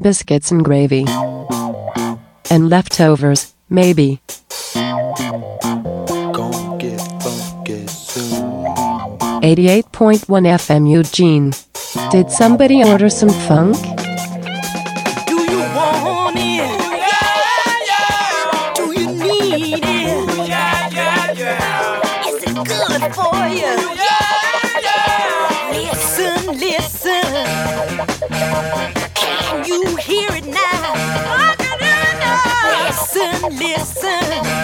biscuits and gravy. And leftovers, maybe. Get funky soon. 88.1 FM Eugene. Did somebody order some funk? listen.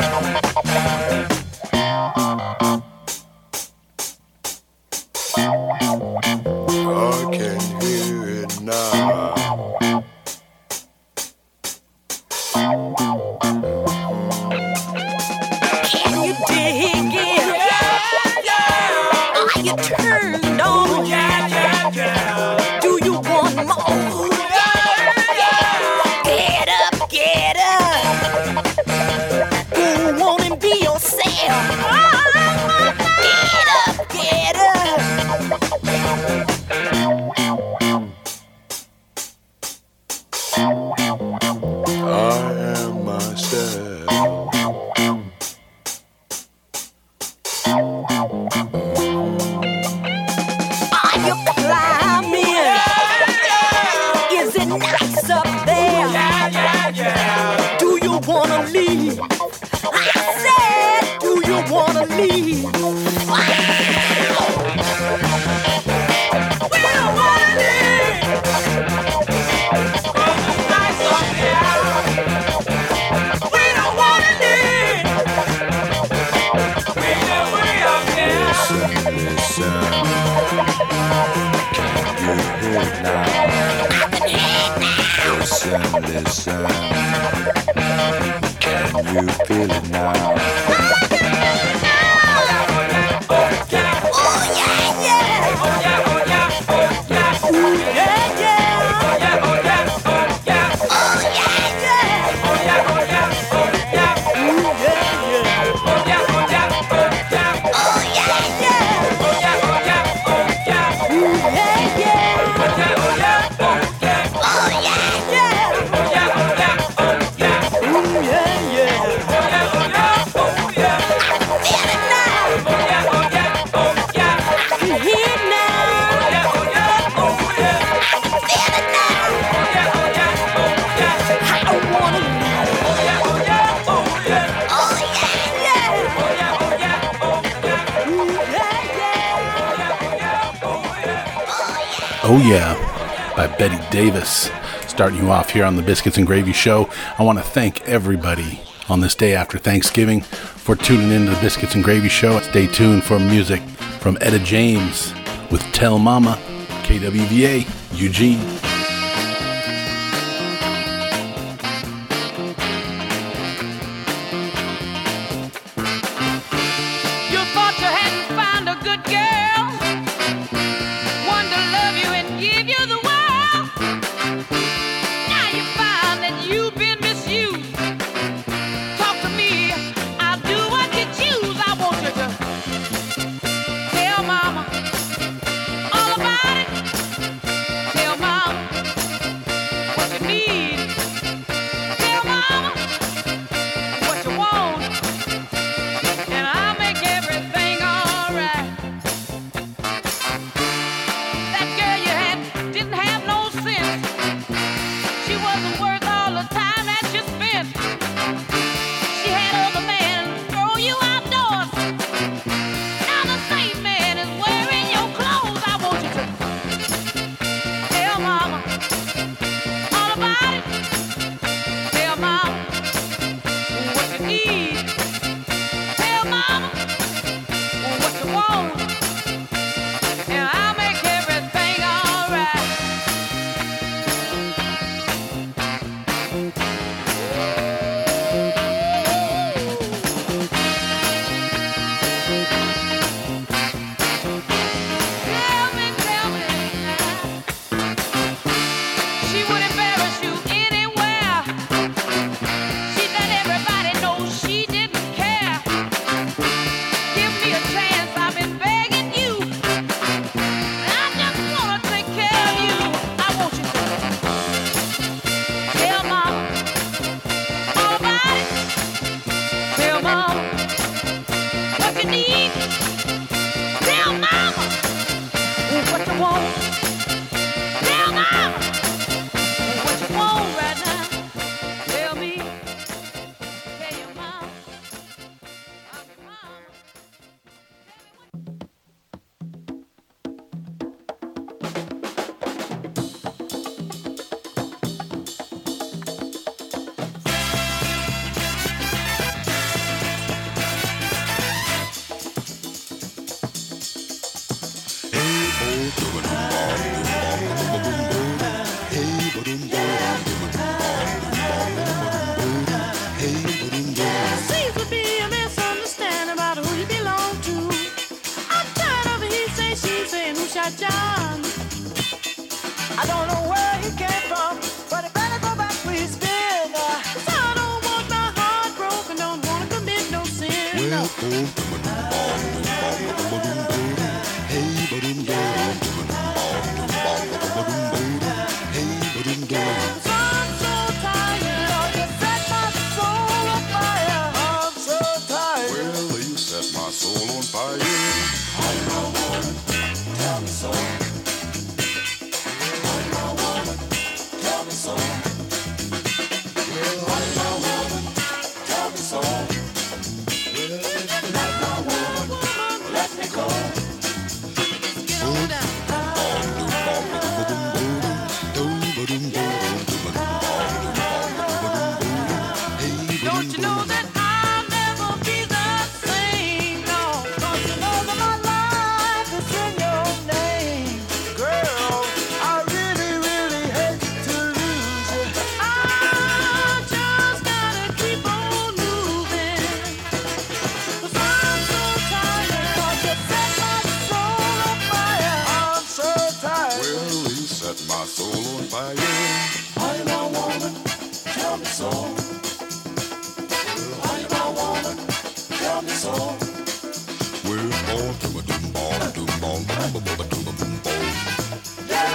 Biscuits and Gravy Show. I want to thank everybody on this day after Thanksgiving for tuning in to the Biscuits and Gravy Show. Stay tuned for music from Etta James with Tell Mama, KWVA, Eugene.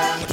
around.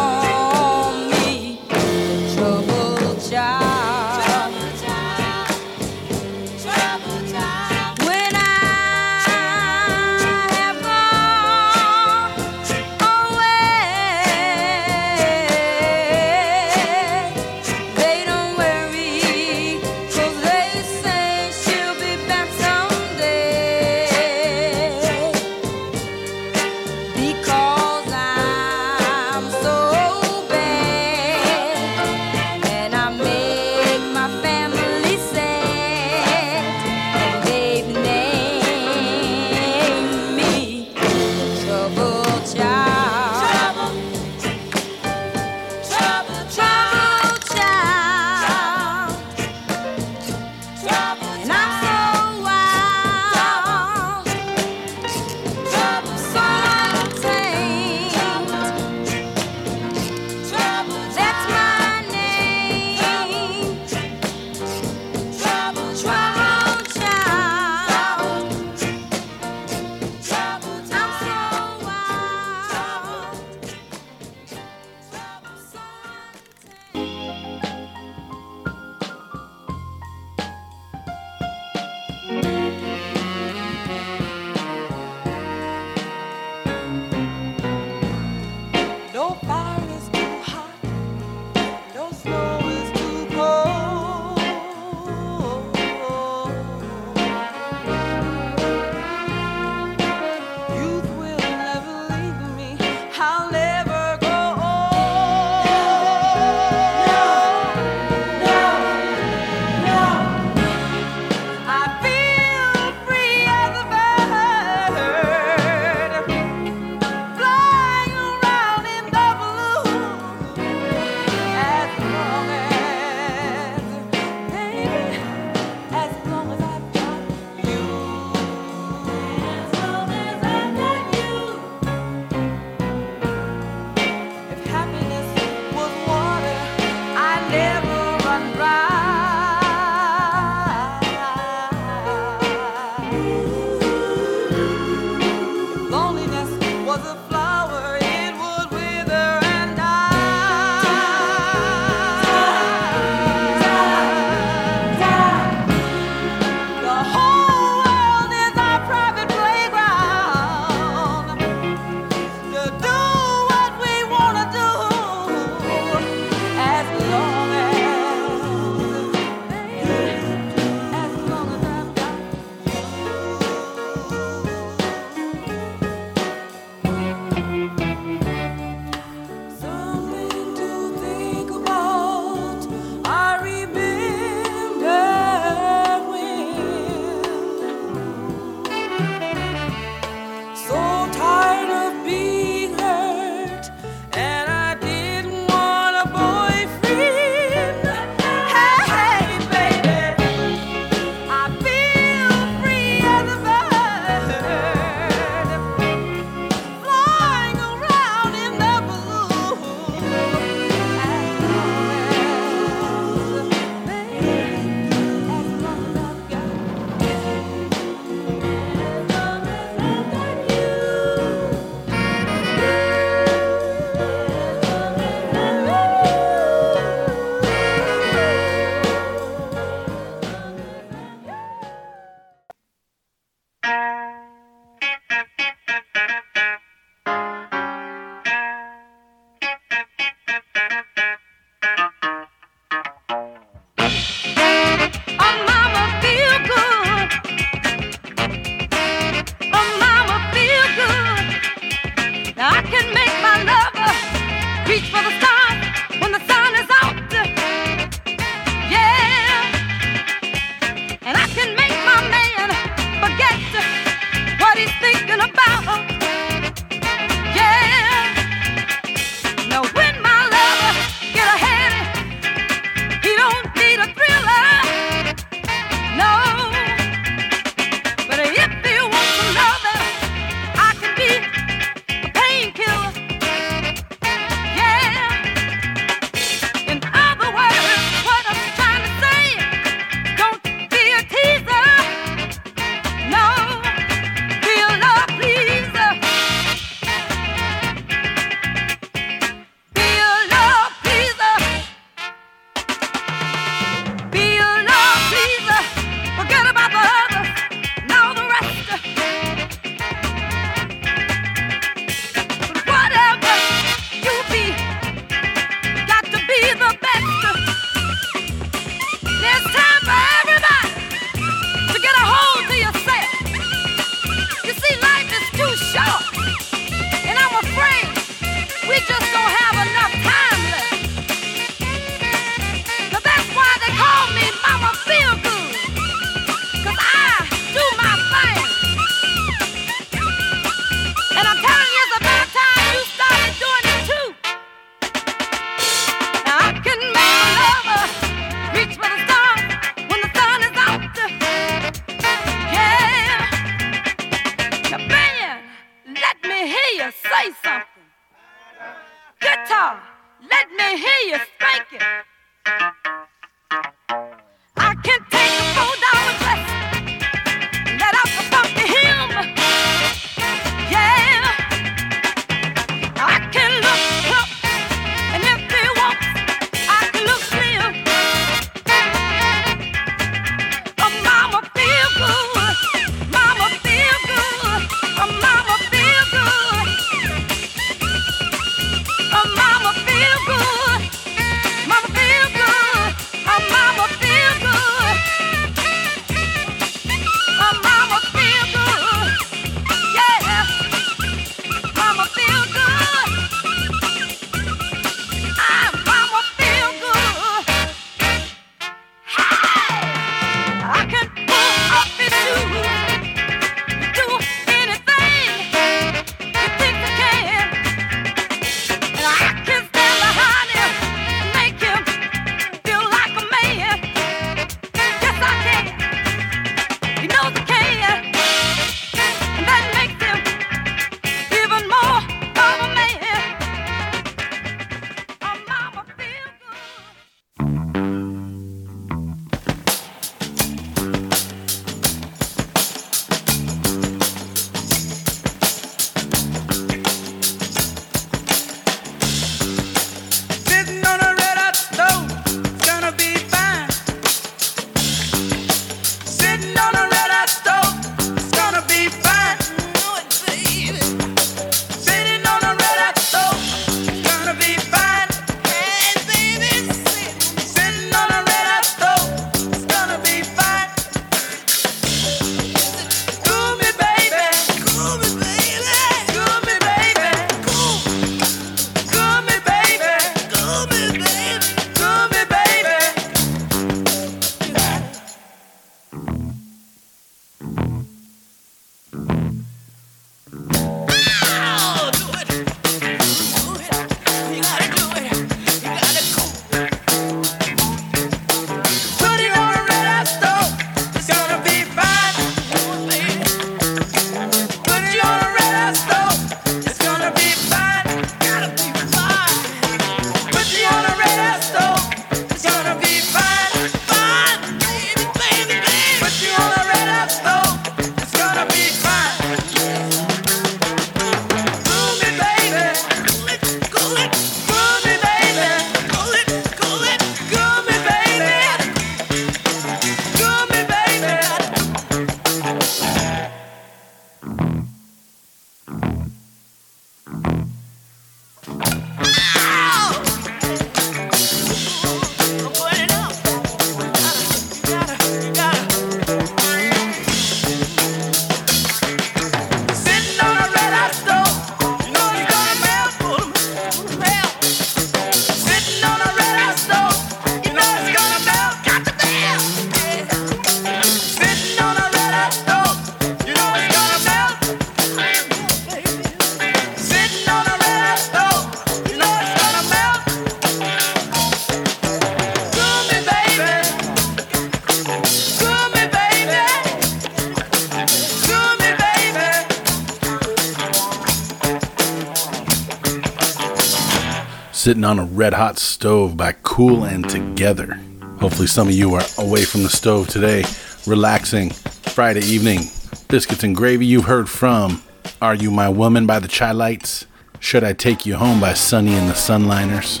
Sitting on a red hot stove by Kool and Together. Hopefully, some of you are away from the stove today, relaxing. Friday evening, biscuits and gravy. You heard from Are You My Woman by the Chi-Lites, Should I Take You Home by Sunny and the Sunliners.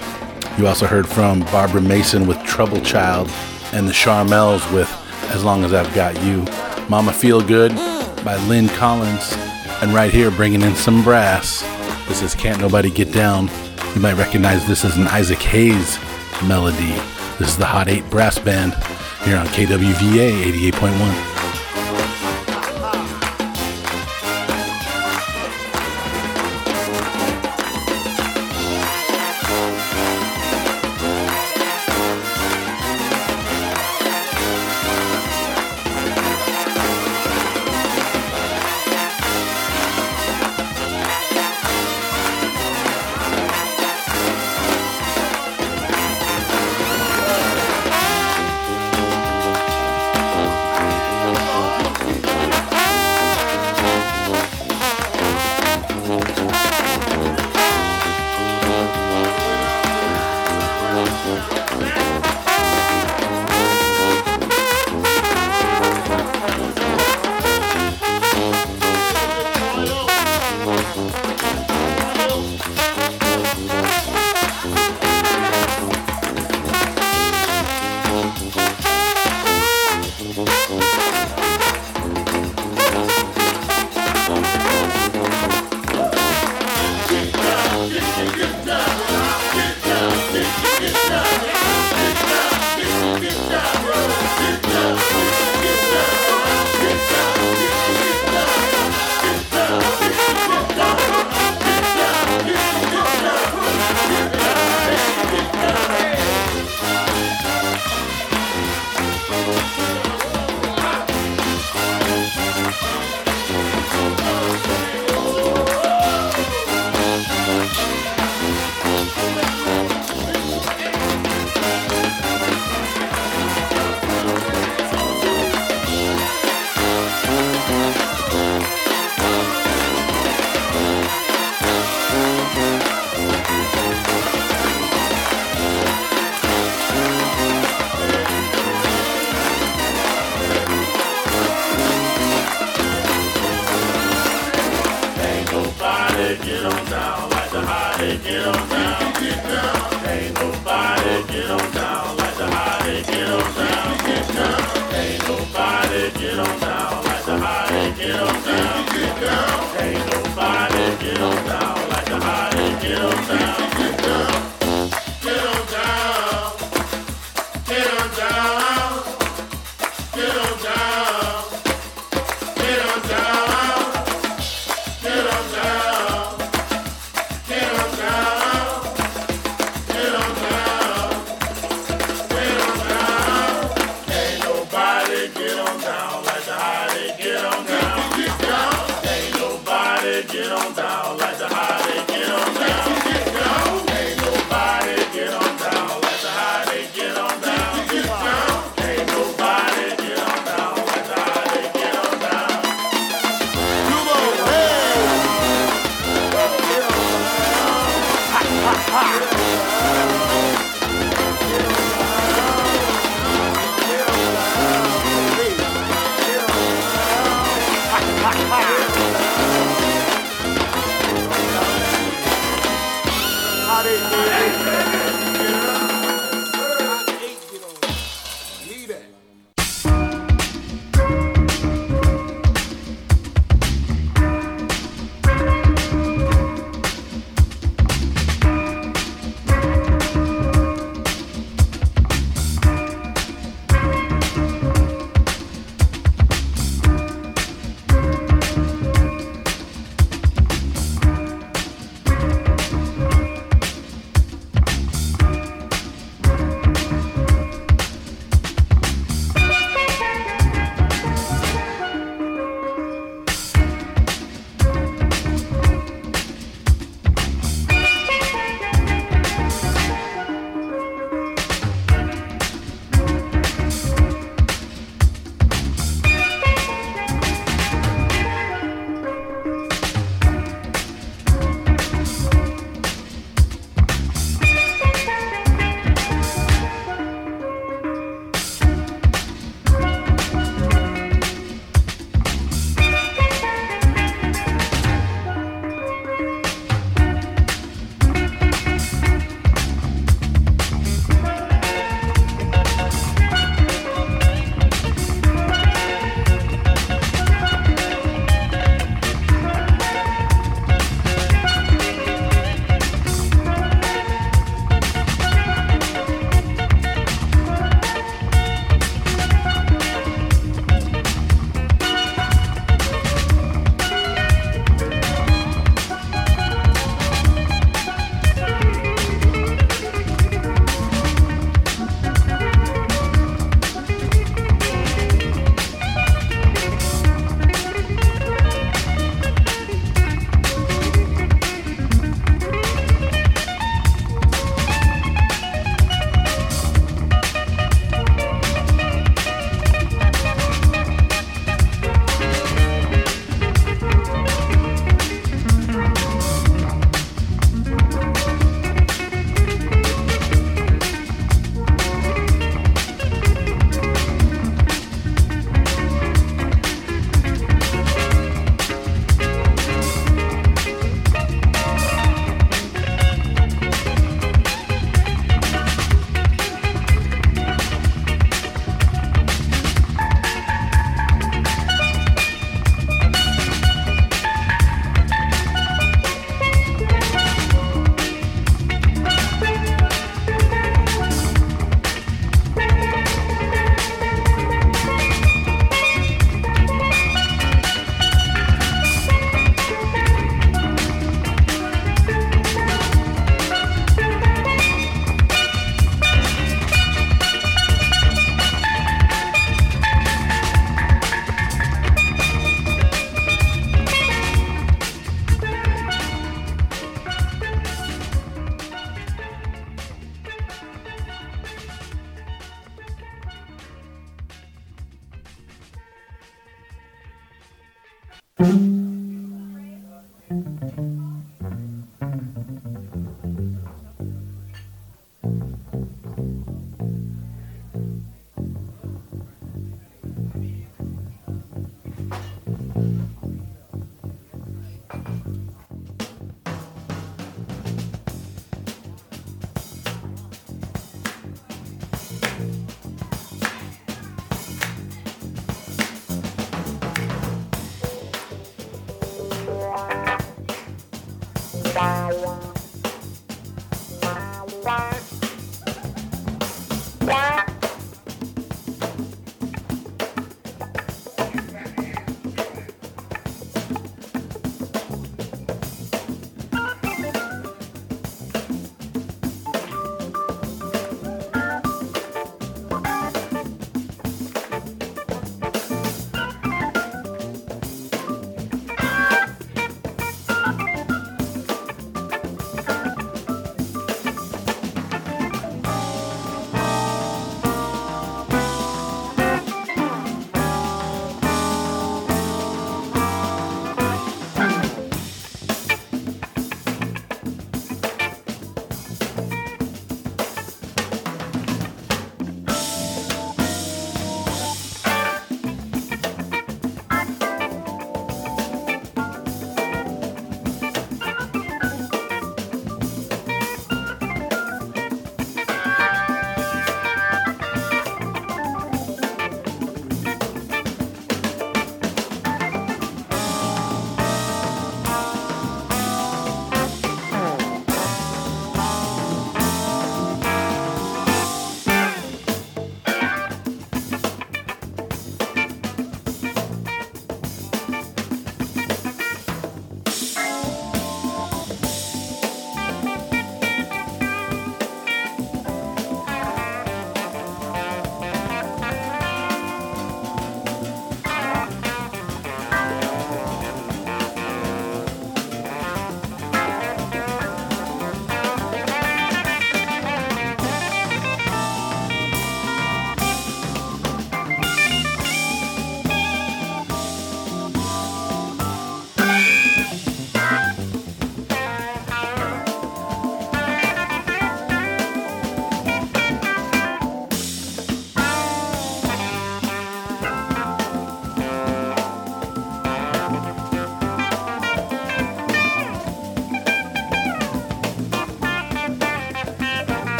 You also heard from Barbara Mason with Trouble Child and the Charmels with As Long as I've Got You. Mama Feel Good by Lyn Collins. And right here, bringing in some brass. This is Can't Nobody Get Down. You might recognize this as an Isaac Hayes melody. This is the Hot 8 Brass Band here on KWVA 88.1.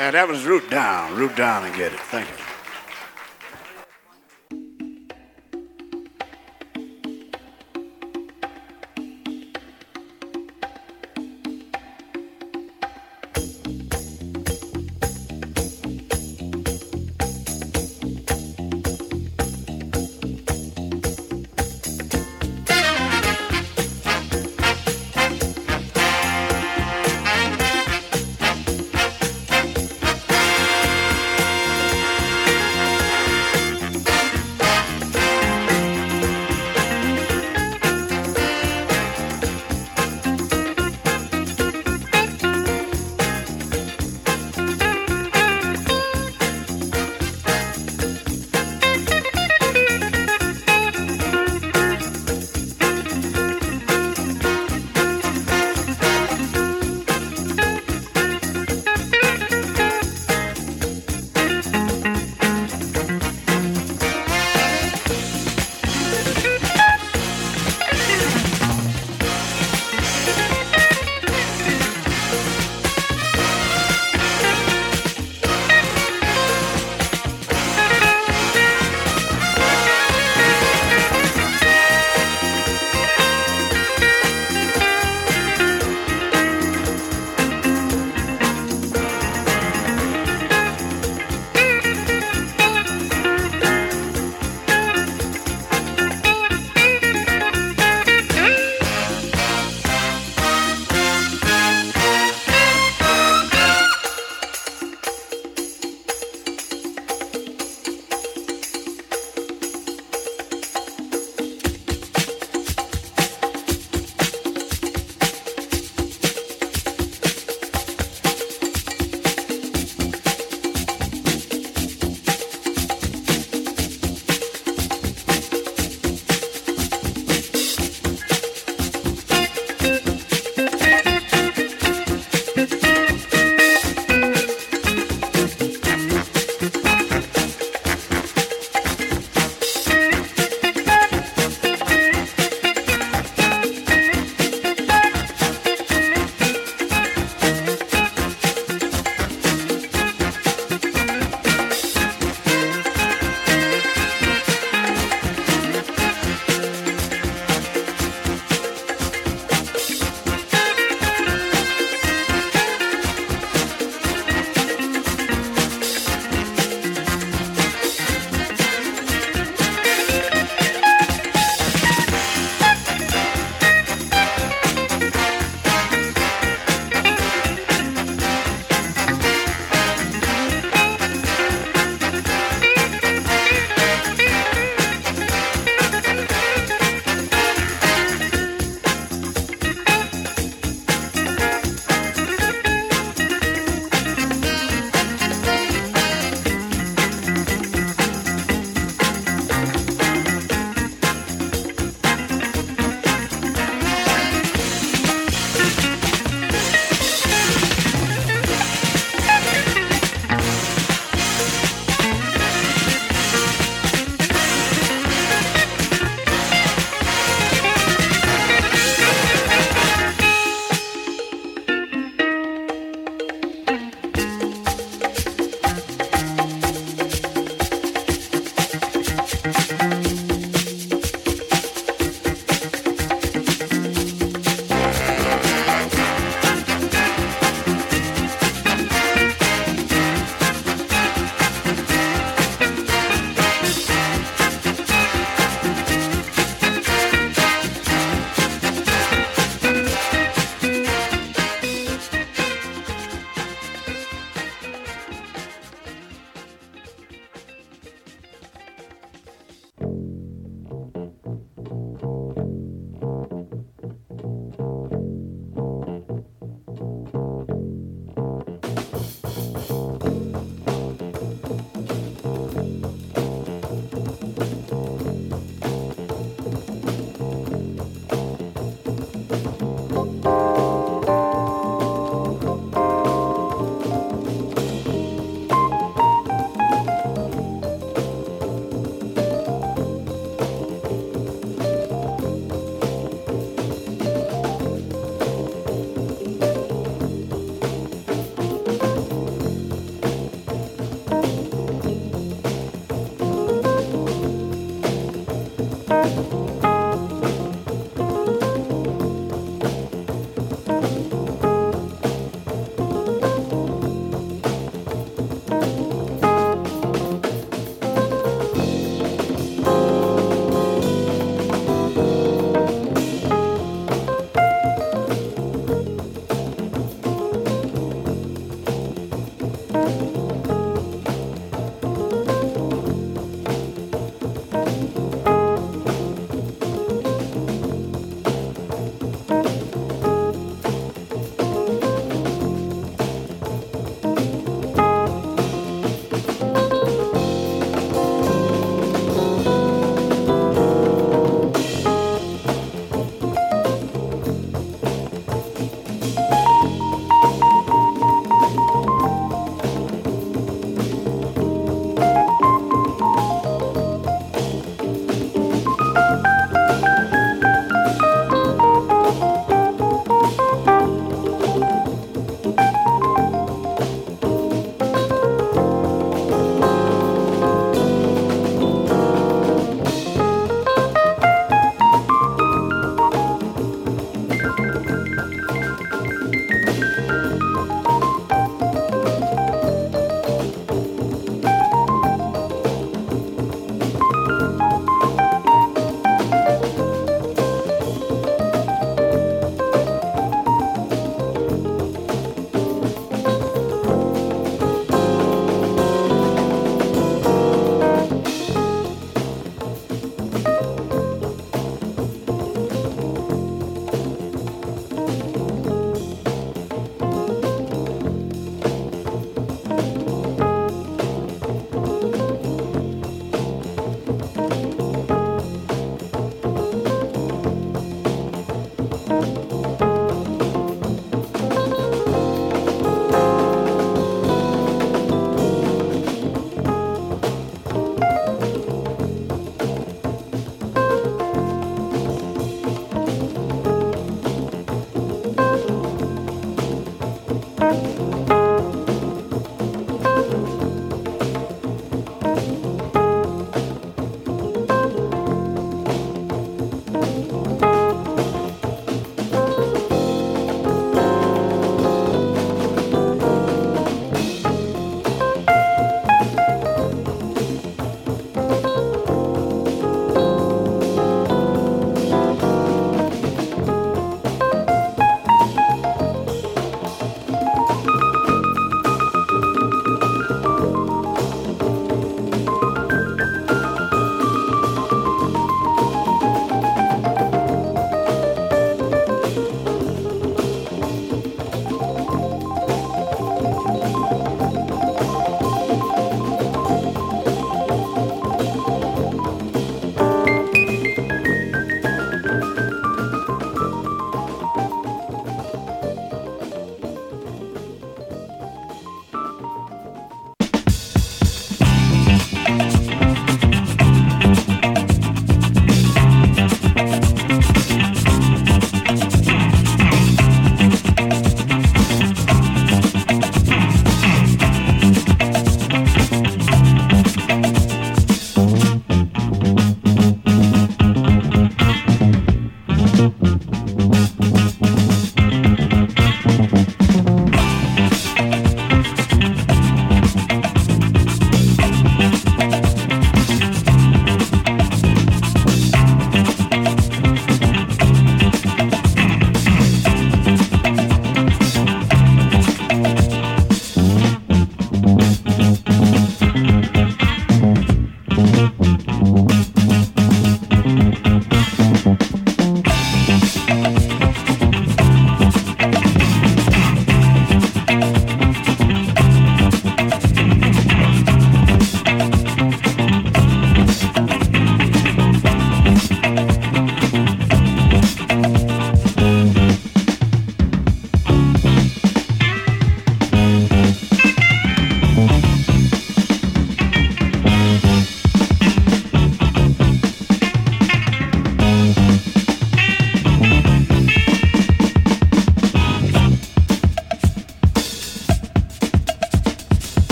Uh, that was Root Down. Root Down and get it. Thank you.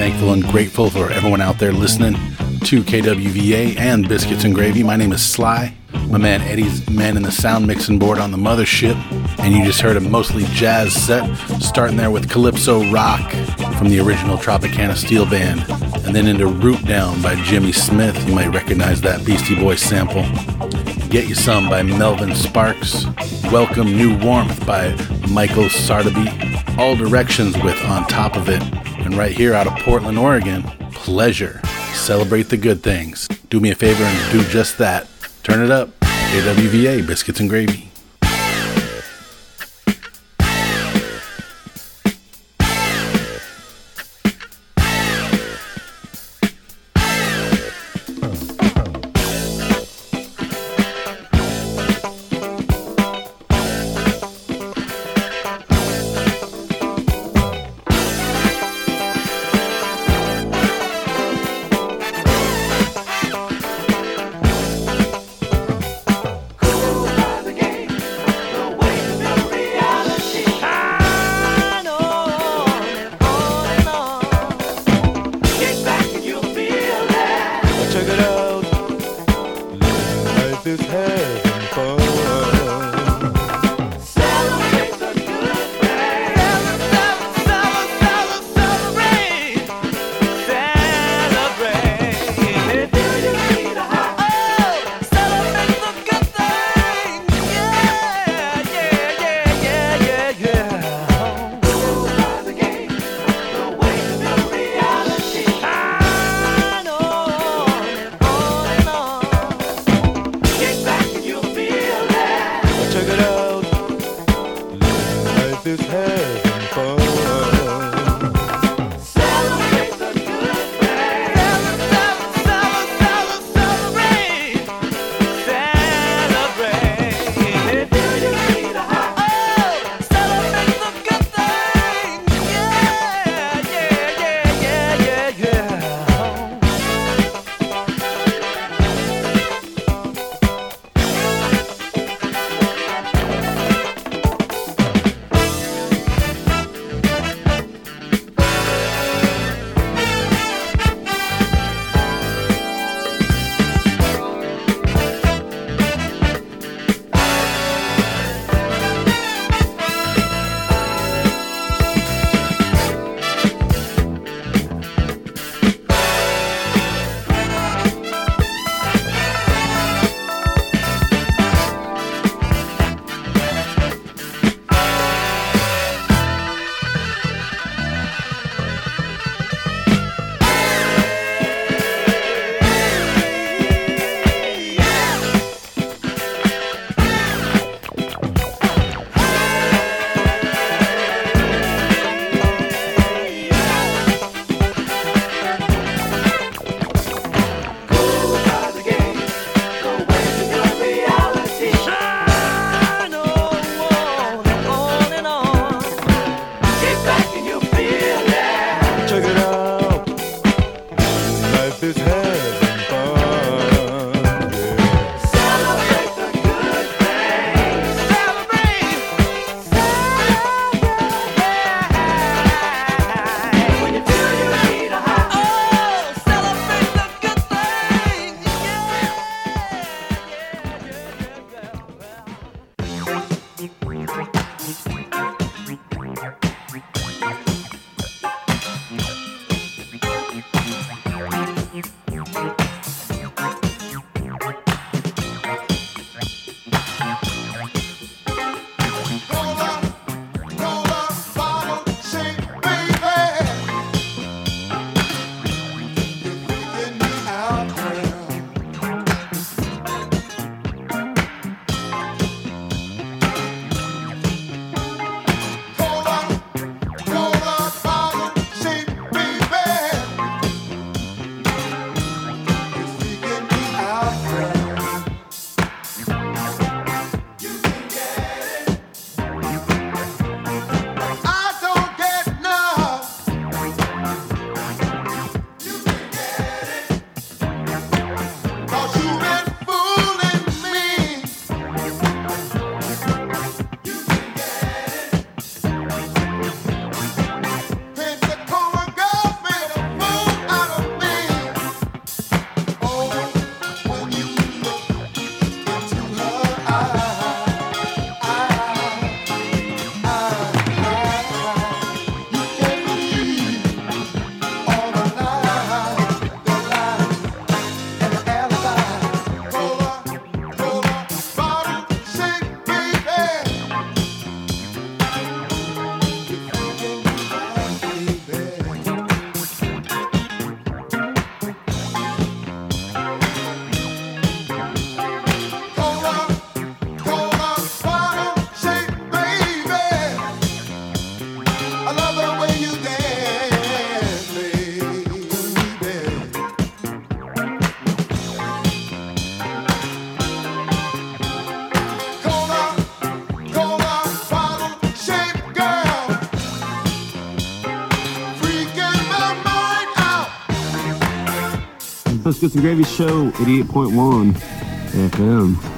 Thankful and grateful for everyone out there listening to KWVA and Biscuits and Gravy. My name is Sly. My man Eddie's man in the sound mixing board on the mothership. And you just heard a mostly jazz set, starting there with Calypso Rock from the original Tropicana Steel Band, and then into Root Down by Jimmy Smith. You might recognize that Beastie Boys sample. Get You Some by Melvin Sparks. Welcome New Warmth by Michael Sardaby. All Directions with On Top of It. And right here out of Portland, Oregon, Pleasure. Celebrate the good things. Do me a favor and do just that. Turn it up. KWVA, Biscuits and Gravy. Biscuits and Gravy Show, 88.1 FM.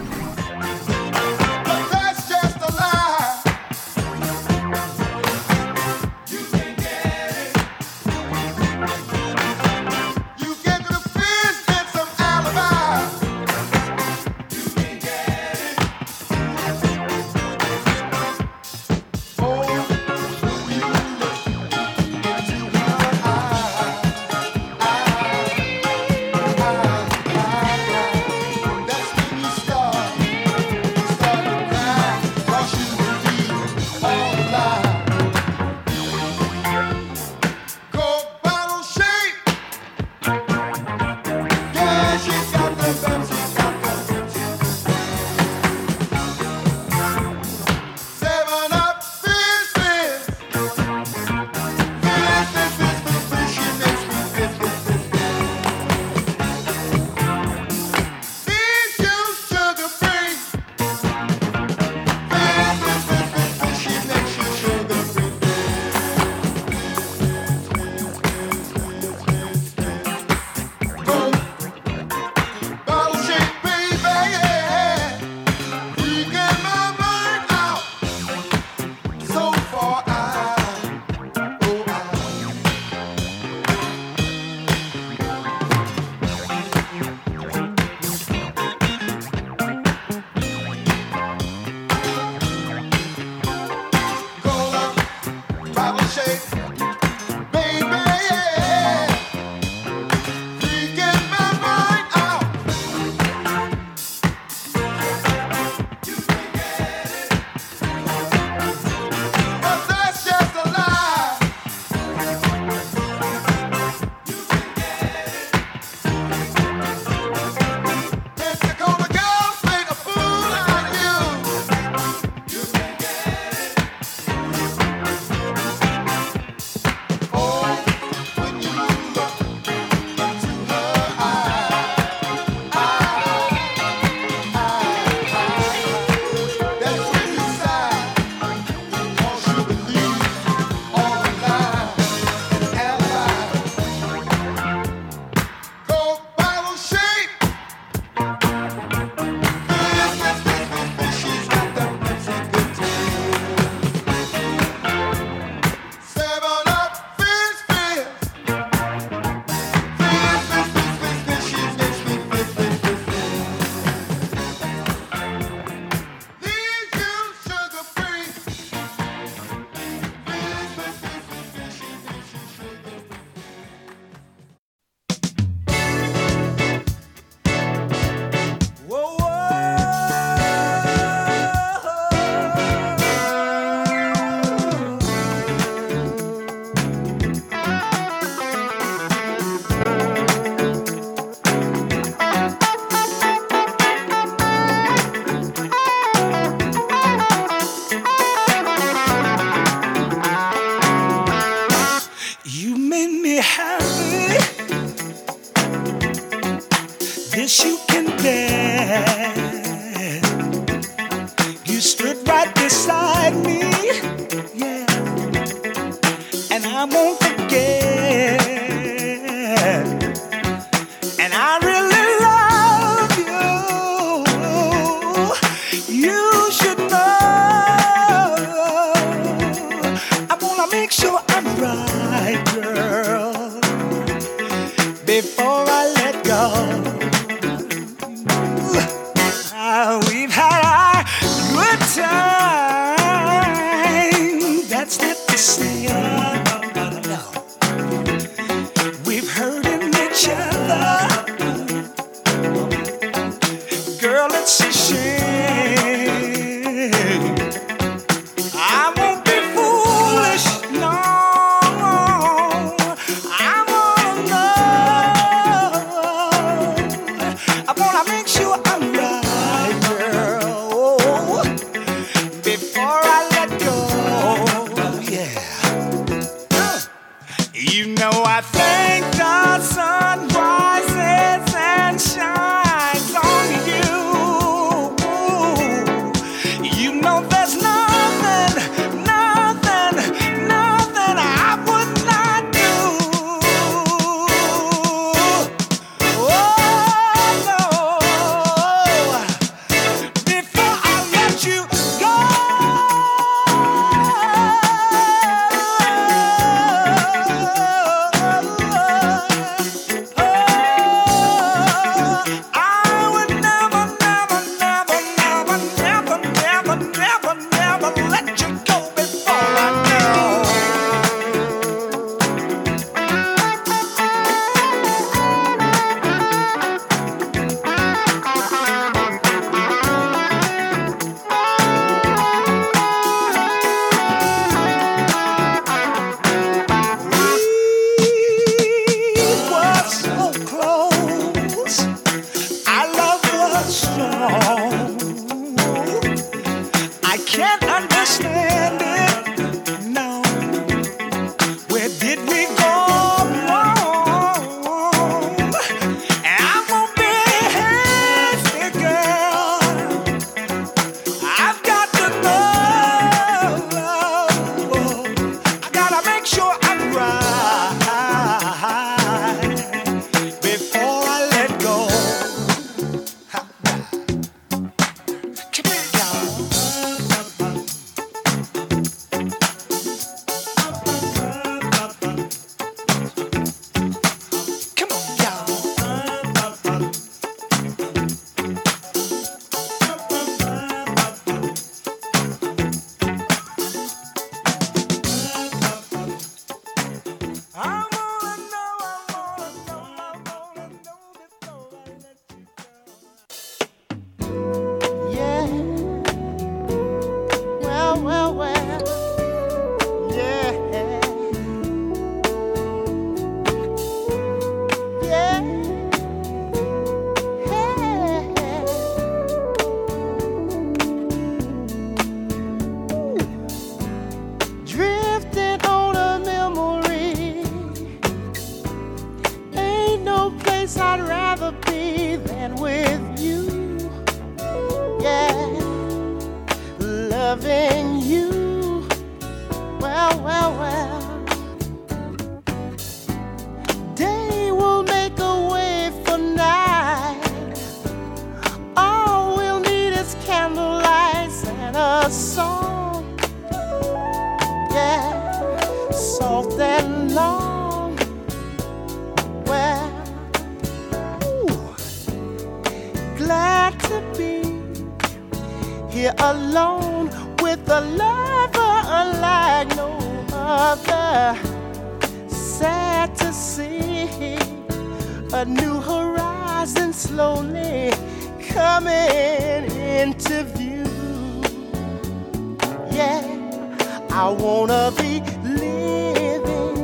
I wanna be living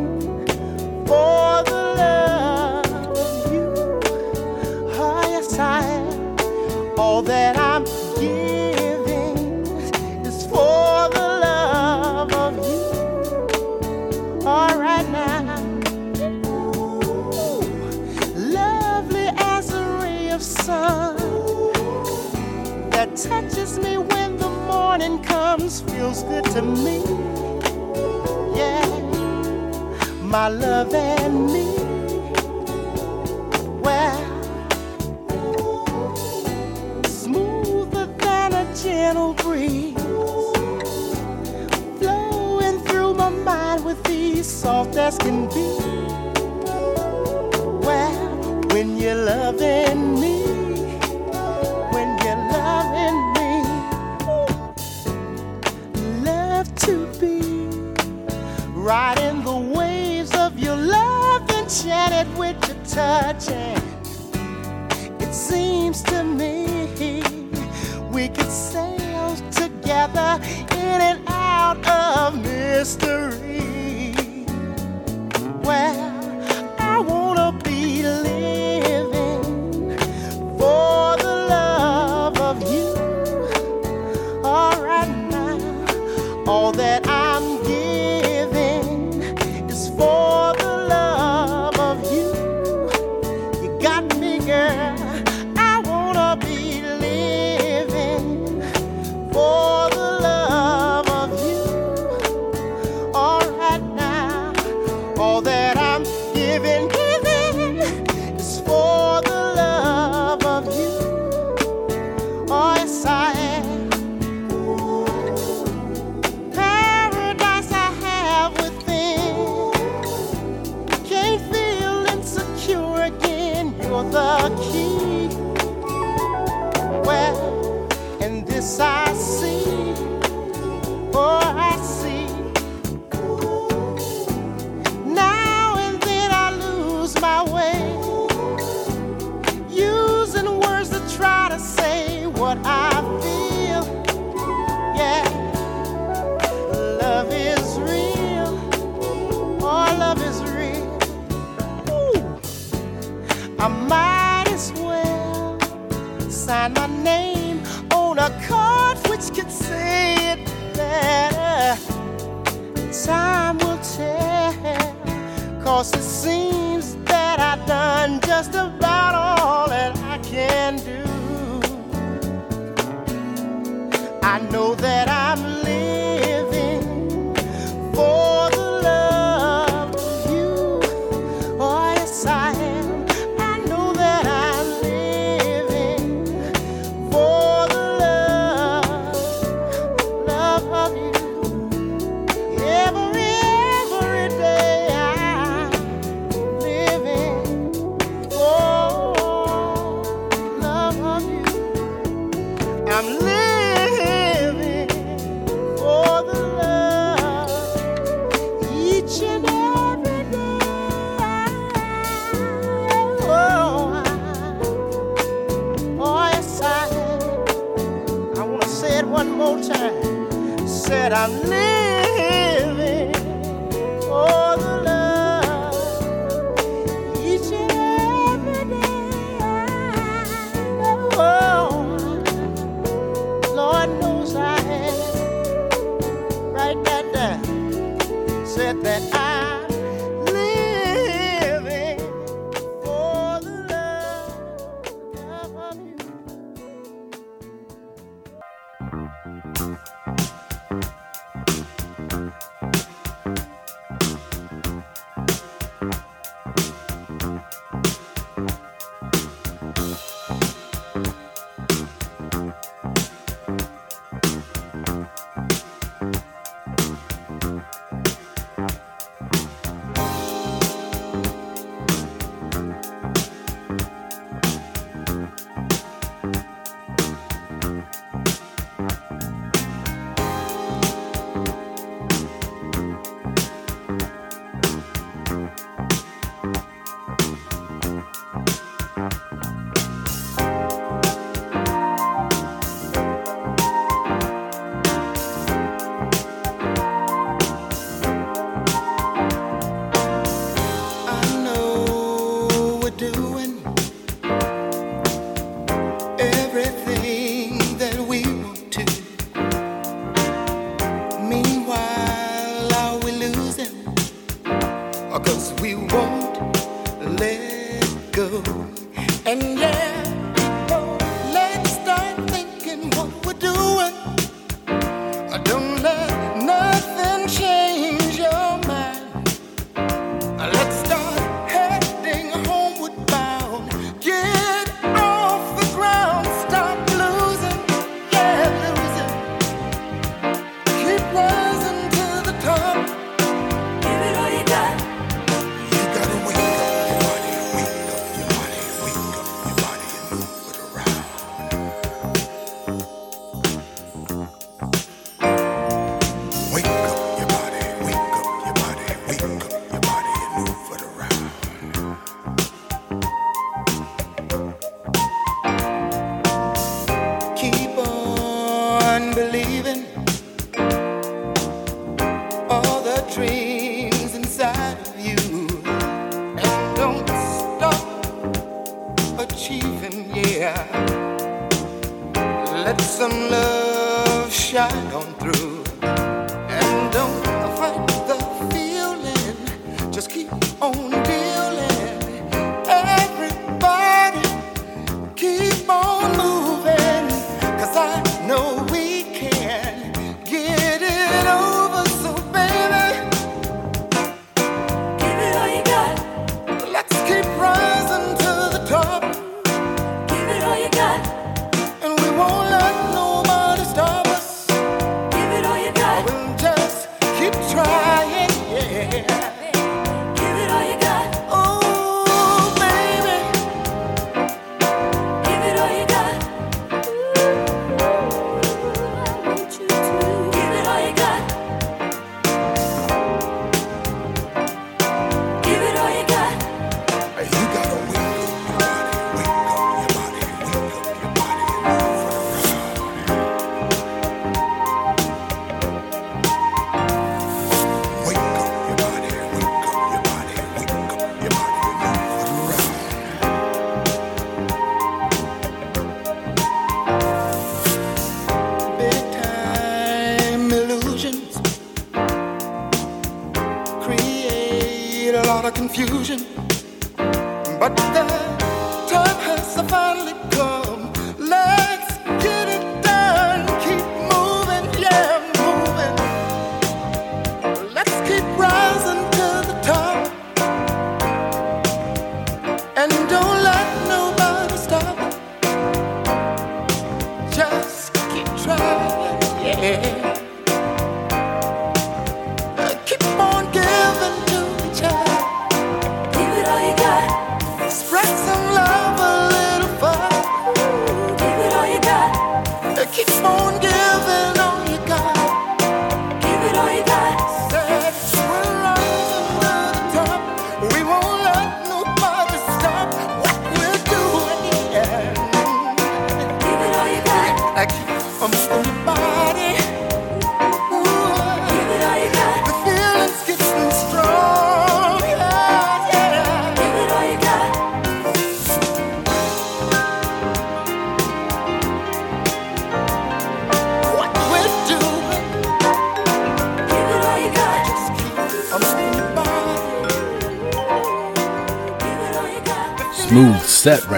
for the love of you. Oh, yes, I. All that I'm giving is for the love of you. All right now. Ooh, lovely as a ray of sun that touches me when the morning comes feels good to me. my love and me. Well, smoother than a gentle breeze, flowing through my mind with ease, soft as can be. Well, when you're loving. side. more time. Said I need.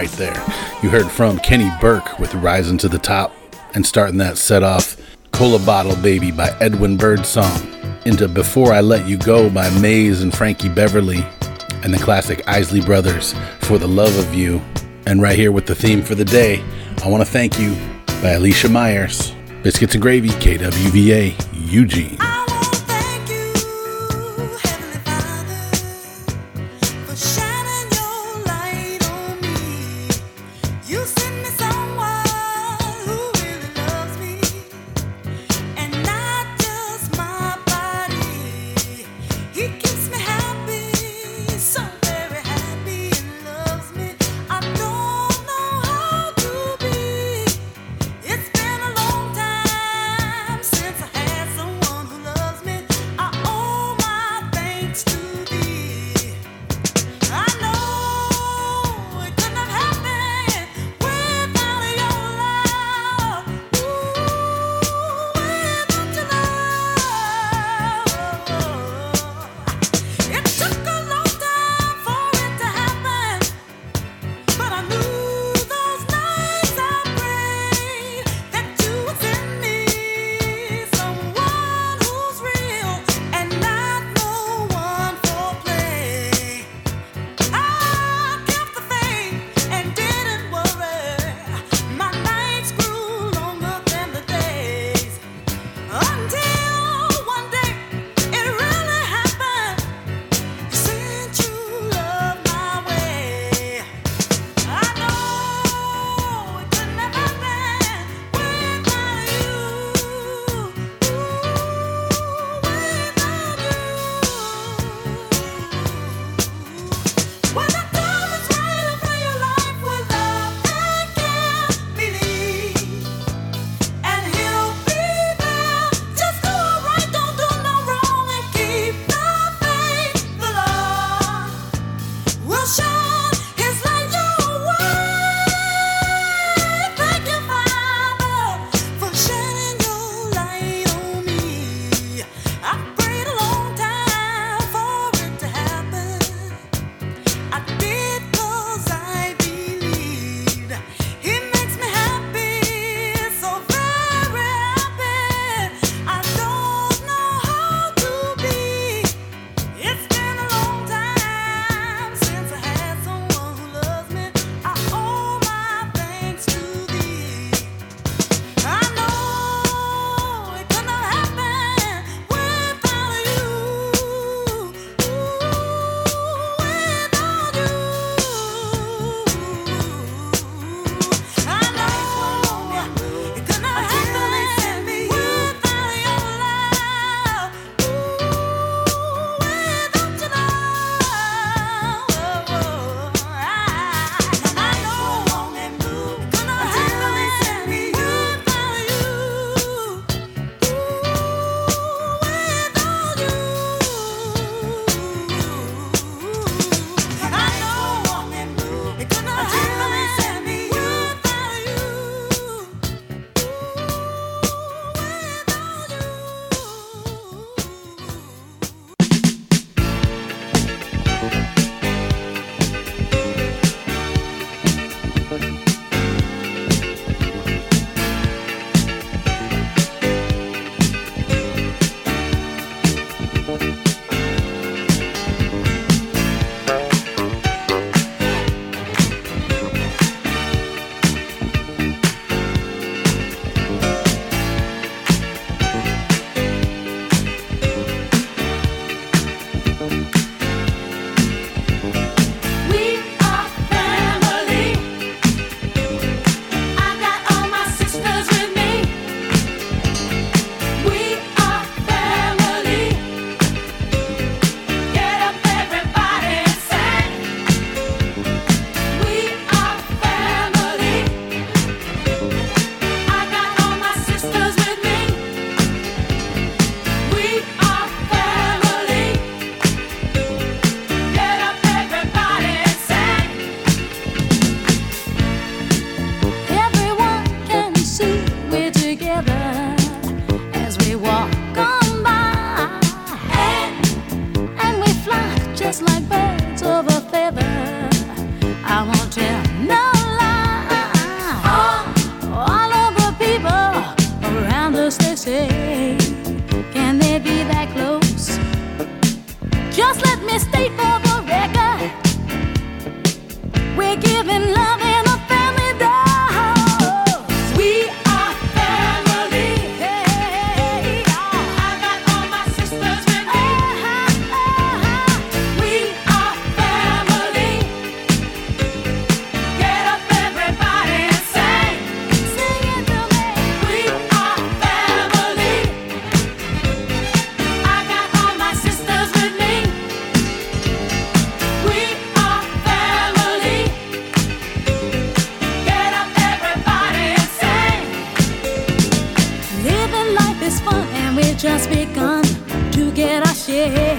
right there. You heard from Keni Burke with Rising to the Top and starting that set off Cola Bottle Baby by Edwin Birdsong into Before I Let You Go by Maze and Frankie Beverly and the classic Isley Brothers for the Love of You. And right here with the theme for the day, I want to thank you by Alicia Myers. Biscuits and Gravy, KWVA, Eugene. Share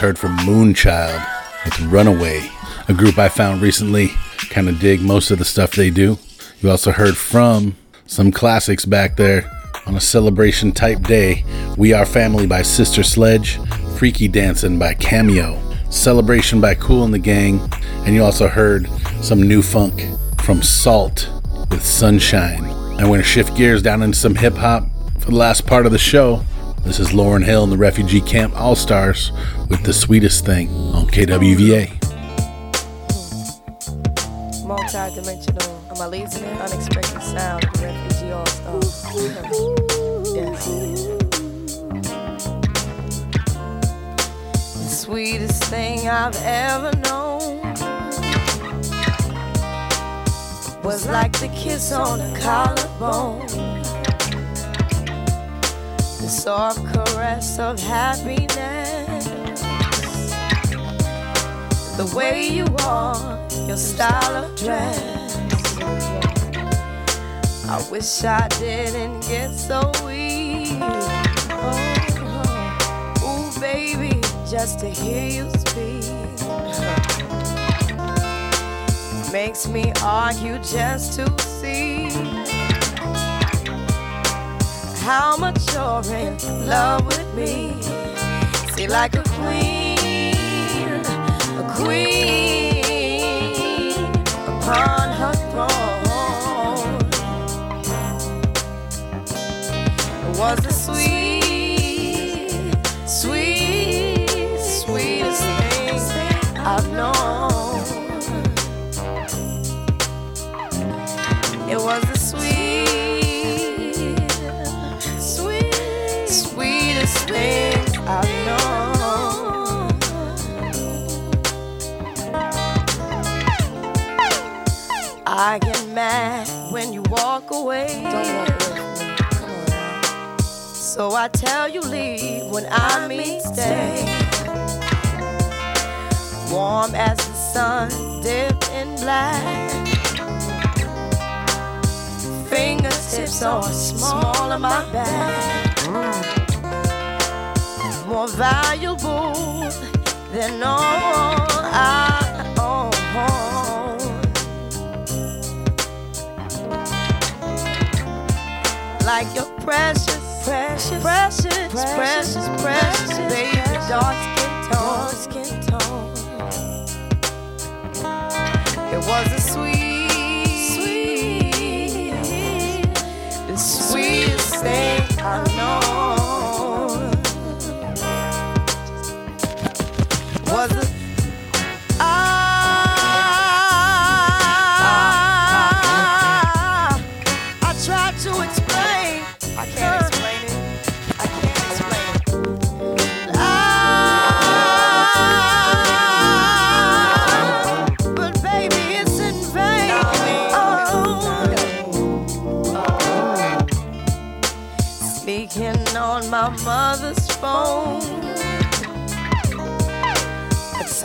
just heard from Moonchild with Runaway, a group I found recently. Kind of dig most of the stuff they do. You also heard from some classics back there on a celebration type day We Are Family by Sister Sledge, Freaky Dancing by Cameo, Celebration by Kool and the Gang, and you also heard some new funk from Sault with Son Shine. I'm going to shift gears down into some hip hop for the last part of the show. This is Lauryn Hill and the Refugee Camp All Stars with The Sweetest Thing on KWVA. Your style of dress. I wish I didn't get so weak. Oh, oh, ooh, baby, just to hear you speak makes me argue just to see how much you're in love with me. See, like a queen, a queen It was the sweet, mad when you walk away. Don't walk on. So I tell you leave when I mean stay. Warm as the sun dipped in black. Fingertips are small on my back. More valuable than all I like you're precious, precious, precious, precious, precious, precious baby, dark skin tone, skin tone. It was a sweet, sweet, the sweetest thing I know.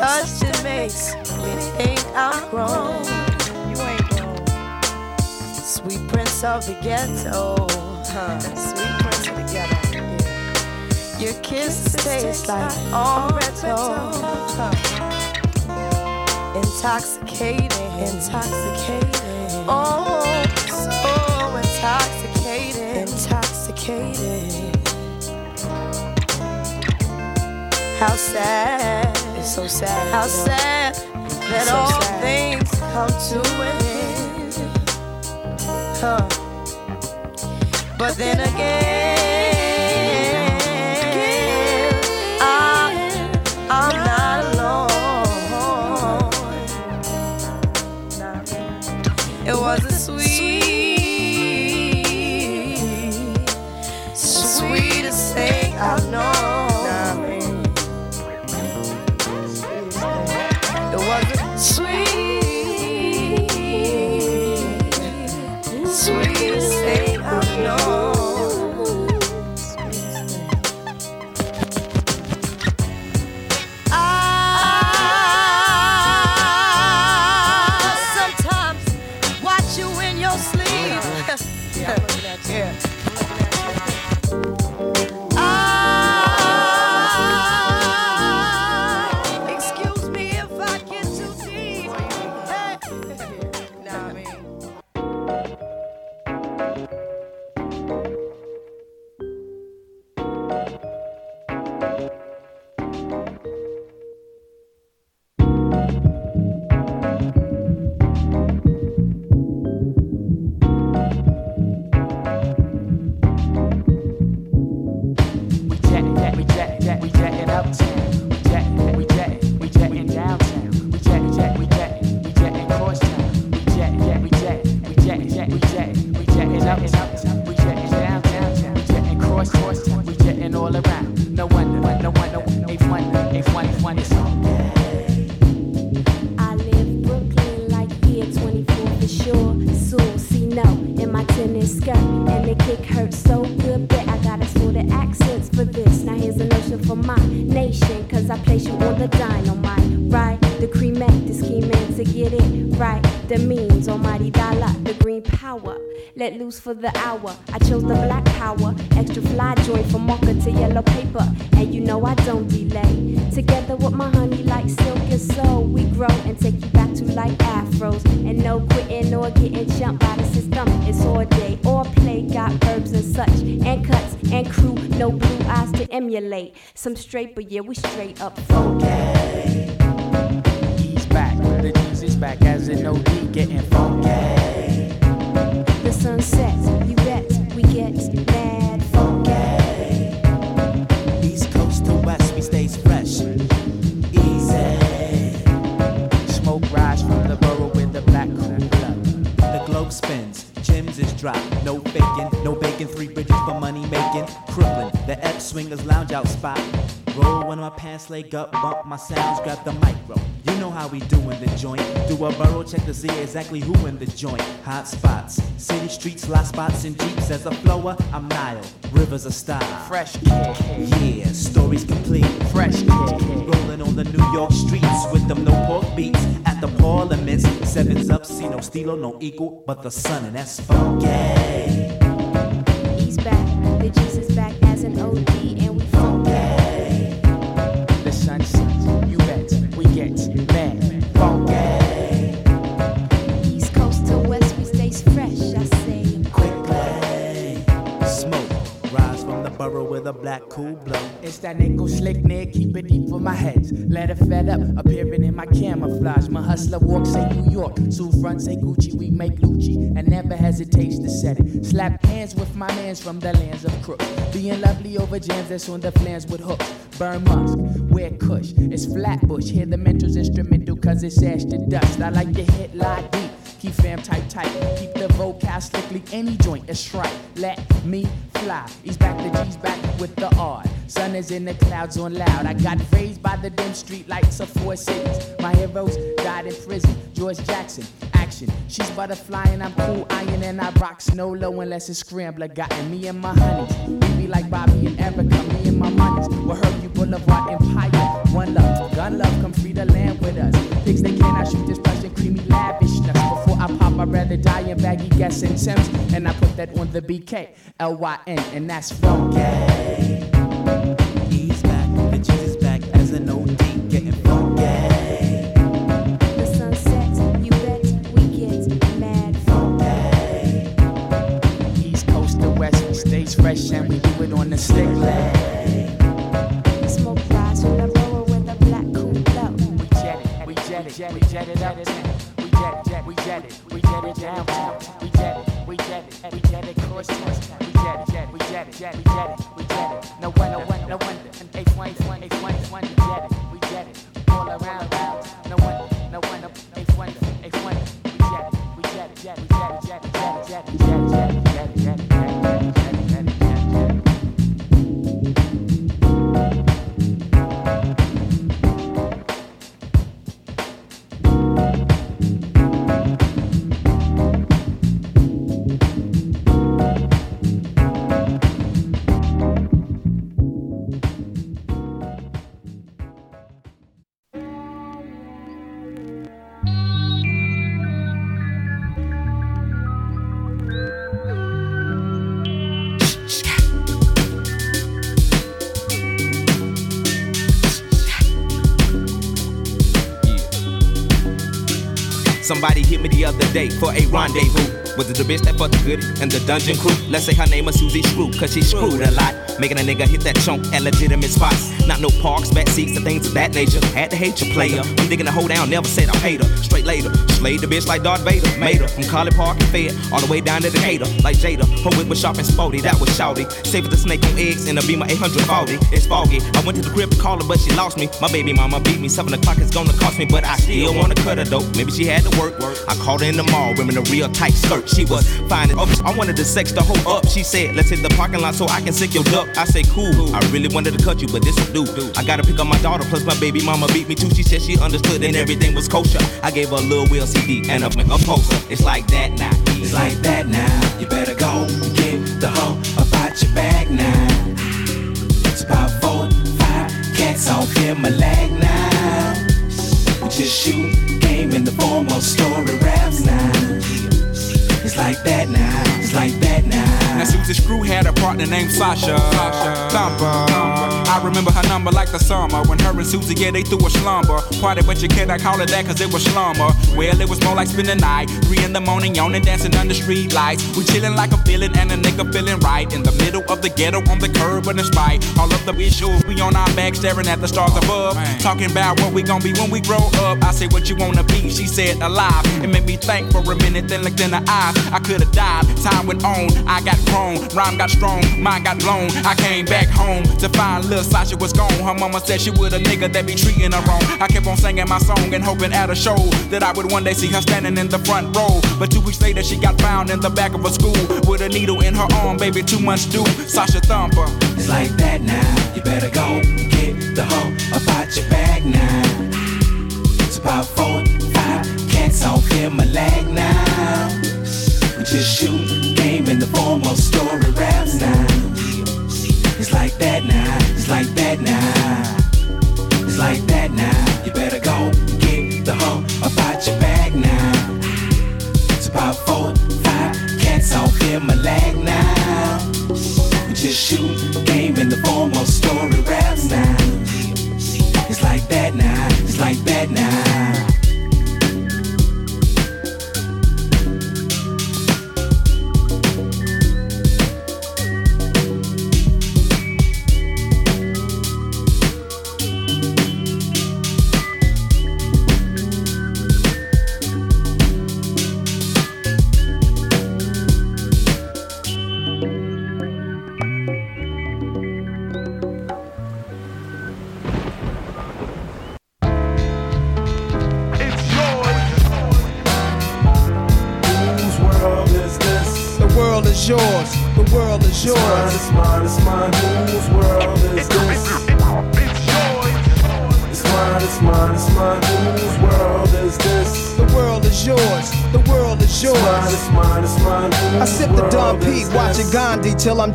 Cause it makes me think I'm grown. You ain't grown. Sweet prince of the ghetto. Huh. Sweet prince of the ghetto. Yeah. Your kiss tastes like Oretto. Intoxicating. Intoxicating. Oh, so intoxicating. Intoxicating. How sad. So sad. How sad that so all sad. things come to an end. Huh. But then again. straight, but yeah, we straight up. my sounds, grab the micro. You know how we do in the joint. Do a burrow check to see exactly who in the joint. Hot spots, city streets, lot spots, and jeeps. As a flower, I'm Nile. Rivers of style. Fresh. Yeah, stories complete. Fresh. Rolling on the New York streets with them no pork beats. At the parliaments, sevens up, see no steelo, no equal, but the sun, and that's funky. Fed up, appearing in my camouflage. My hustler walks say New York, Sue front say Gucci, we make Gucci, and never hesitates to set it. Slap hands with my mans from the lands of crooks. Being lovely over jams that's on the flans with hooks. Burn musk, wear kush, it's flatbush. Hear the mental's instrumental cause it's ash to dust. I like to hit lie deep. Keep fam tight, tight. Keep the vocab strictly any joint. It's right. Let me fly. He's back the G's back with the odd. Sun is in the clouds on loud. I got raised by the dim street lights of four cities. My heroes died in prison. George Jackson, action. She's butterfly and I'm cool iron and I rock snow low unless it's scrambler. Gotten me and my honeys. We be like Bobby and Erica. Me and my monies. We're you Boulevard Empire. One love, gun love, come free the land with us. Pigs they cannot shoot this Russian creamy lavishness. Before I pop, I'd rather die in baggy and Sims. And I put that on the BK, L-Y-N, and that's funky. He's fresh and we do it on the stick leg. Smoke fries from the roller with a black cool. We jet it, we jet it, jet it jet it, we jet it, we jet it down. We jet it, we jet it, we jet it course. We jet it, we jet it, we jet it, we jet it. No no no wonder. eighth one. Jet it, we jet it, all around. No no wonder. We jet it, we jet it, jet it, jet it, jet it, jet it, jet it, jet it, jet it. Me the other day for a rendezvous. Was it the bitch that fucked the goodie and the dungeon crew? Let's say her name was Susie Screw, cause she screwed a lot. Making a nigga hit that chunk at legitimate spots. Not no parks, back seats, and things of that nature. Had to hate your player. I'm digging a hoe down, never said I hate her. Straight later. Slayed the bitch like Darth Vader. Made her from College Park and Fed all the way down to Decatur. Like Jada. Her whip was sharp and sporty, that was shouty. Saved the snake on eggs in a Beamer 840. It's foggy. I went to the crib to call her, but she lost me. My baby mama beat me. Seven o'clock is gonna cost me, but I still wanna cut her though. Maybe she had to work. I called her in the mall, wearing a real tight skirt. She was fine up. Oh, I wanted to sex the hoe up. She said, let's hit the parking lot so I can sick your duck. I say, cool. I really wanted to cut you, but this will do. I gotta pick up my daughter, plus my baby mama beat me too. She said she understood and everything was kosher. I gave her a little wheel CD and a, a poster. It's like that now. It's like that now. You better go get the hoe about your bag now. It's about four, five cats off in my leg now. We just shoot game in the form of story raps now. It's like that now. It's like that now. Now Susie Screw had a partner named Sasha. Thumper. I remember her number like the summer when her and Susie, yeah, they threw a slumber. Party, but you can't call it that cause it was slumber. Well, it was more like spending the night. Three in the morning, yawning, dancing under street lights. We chilling like a villain and a nigga feeling right. In the middle of the ghetto on the curb and in spite. All of the issues, we on our back staring at the stars above. Talking about what we gon' be when we grow up. I say what you wanna be, she said alive. It made me think for a minute, then looked in her eyes. I could've died, time went on, I got grown, rhyme got strong, mind got blown. I came back home to find little Sasha was gone. Her mama said she would a nigga that be treating her wrong. I kept on singing my song and hoping at a show that I would one day see her standing in the front row. But two weeks later, she got found in the back of a school with a needle in her arm, baby, two months due. Sasha Thumper. It's like that now. You better go get the hoe about your bag now. It's about four, five cats off in my leg now. Just shoot game in the form of story raps now. It's like that now. It's like that now. It's like that now. You better go get the hoe about your bag now. It's about four, five cats off in my leg now. We just shoot game in the form of story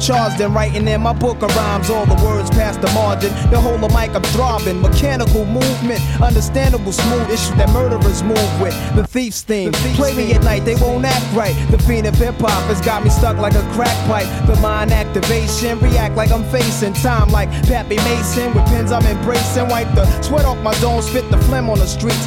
charged and writing in my book of rhymes. All the words past the margin. The whole of mic I'm throbbing. Mechanical movement, understandable smooth issue that murderers move with. The thief's theme. Play me at night, they won't act right. The fiend of hip hop has got me stuck like a crack pipe. The mind activation, react like I'm facing time like Pappy Mason. With pins I'm embracing. Wipe the sweat off my dome, spit the phlegm on the streets.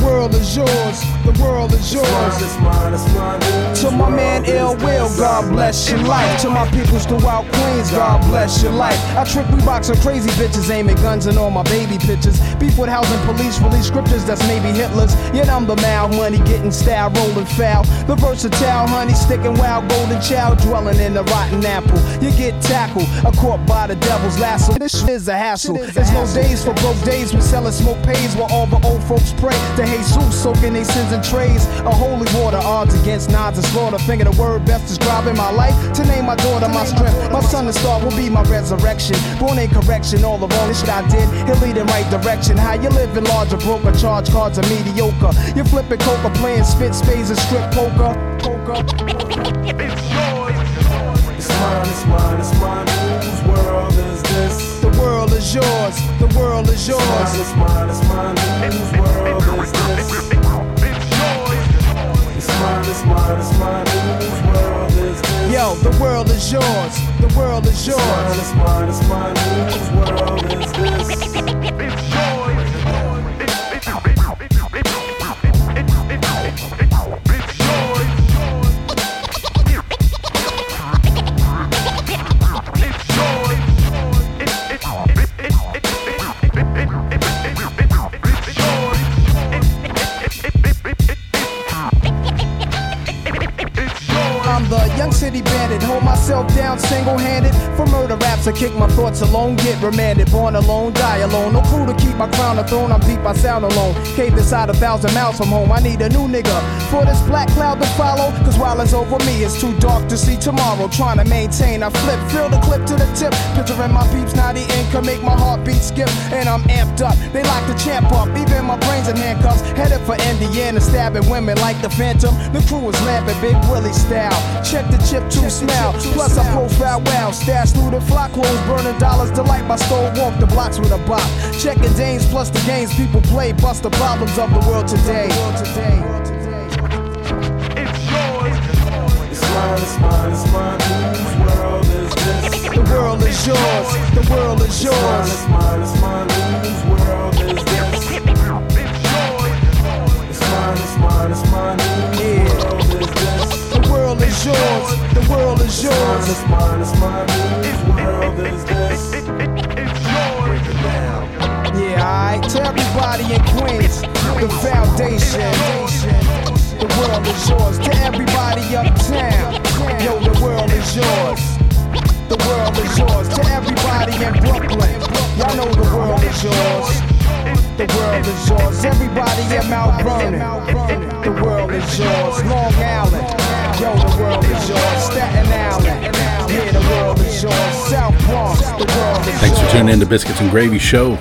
The world is yours. The world is yours. It's mine, it's mine, To my man Ill Will, God bless your life. To my peoples throughout Queens, God bless your life. I trick we box of crazy bitches, aiming guns and all my baby pictures. Beef with housing police, release scriptures that's maybe Hitler's. Yet I'm the mal money, getting style, rolling foul. The versatile honey, sticking wild, golden child, dwelling in the rotten apple. You get tackled, a caught by the devil's lasso. This shit is a hassle. There's no days for broke days. We selling smoke pays while all the old folks pray to Jesus, soaking their sins in trays. A holy water, odds against nods and slaughter. Finger the word best describing my life. To name my daughter my strength. My son and star will be my resurrection. Born in correction, all the wrong shit I did. He'll lead in right direction. How you living larger, broker, charge cards are mediocre. You flipping coca, playing spit spades and strip poker. Poker. It's mine, it's mine, it's mine, whose world world is yours. The world is yours. It's mine, it's mine, whose world is this? It's mine, it's mine, it's mine, whose world is this? Yo, the world is yours. The world is yours. It's mine, it's mine, whose world is this? Young city bandit, hold myself down single handed. For murder raps, I kick my thoughts alone, get remanded. Born alone, die alone. No crew to keep my crown a throne, I'm deep, I sound alone. Cave inside a thousand miles from home, I need a new nigga. For this black cloud to follow, cause while it's over me, it's too dark to see tomorrow. Trying to maintain, I flip, fill the clip to the tip. Picturing my peeps, not the income make my heartbeat skip. And I'm amped up, they lock the champ up. Even my brains in handcuffs, headed for Indiana, stabbing women like the Phantom. The crew is lamping, Big Willie style. Check the chip to smell. Plus, I profile well. Stash through the flock clothes, burning dollars. Delight my store, walk the blocks with a bop. Checking dames plus the games people play. Bust the problems of the world today. It's mine, it's mine, it's mine, whose world is this? The world is yours. The world is yours. It's mine, it's mine, whose world is this? It's mine, it's mine, it's mine, whose world is this? The world is yours. The world is yours. It's mine, it's mine, whose world is this? Yeah, alright. To everybody in Queens, the foundation. The world is yours. To everybody uptown, yo, the world is yours. The world is yours. To everybody in Brooklyn, y'all know the world is yours. The world is yours. Everybody in Mount Vernon, the world is yours. Long Island, yo, the world is yours. Staten Island, yeah, the world is yours. South Bronx, the world is Thanks for tuning in to Biscuits and Gravy Show.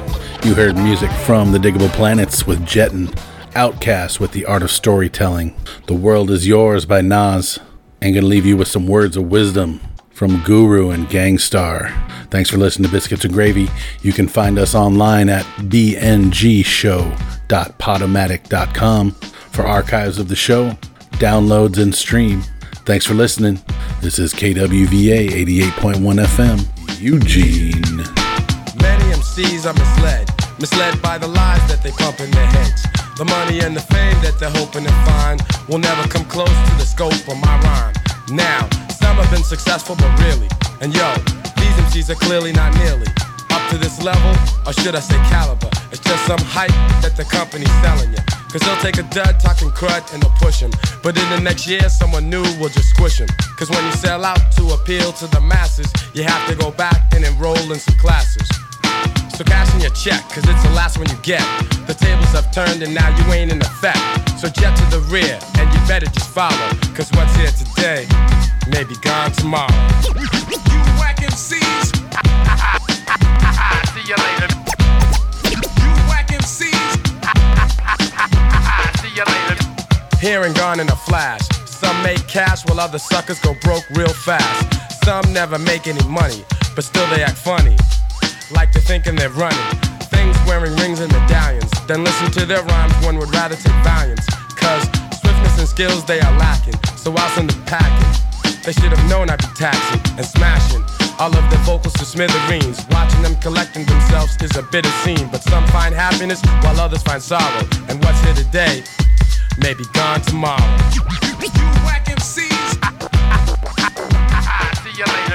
You heard music from The Digable Planets with Jettin', Outkast with The Art of Storytelling, The World Is Yours by Nas, and gonna leave you with some words of wisdom from Guru and Gang Starr. Thanks for listening to Biscuits and Gravy. You can find us online at bngshow.podomatic.com for archives of the show, downloads, and stream. Thanks for listening. This is KWVA 88.1 FM, Eugene. Many MCs are misled, misled by the lies that they pump in their heads. The money and the fame that they're hoping to find will never come close to the scope of my rhyme. Now, some have been successful, but really, and yo, these MCs are clearly not nearly up to this level, or should I say caliber? It's just some hype that the company's selling you. Cause they'll take a dud talking crud and they'll push him. But in the next year, someone new will just squish him. Cause when you sell out to appeal to the masses, you have to go back and enroll in some classes. So cash in your check, cause it's the last one you get. The tables have turned and now you ain't in effect. So jet to the rear, and you better just follow. Cause what's here today may be gone tomorrow. You whack MCs. See you later. You whack MCs. See you later. Here and gone in a flash. Some make cash while other suckers go broke real fast. Some never make any money, but still they act funny. Like they're thinking they're running. Things wearing rings and medallions. Then listen to their rhymes, one would rather take valiance. Cause swiftness and skills they are lacking. So I'll send the packing. They should have known I'd be taxing and smashing. All of their vocals to smithereens. Watching them collecting themselves is a bitter scene. But some find happiness while others find sorrow. And what's here today may be gone tomorrow. You whack MCs. See you later.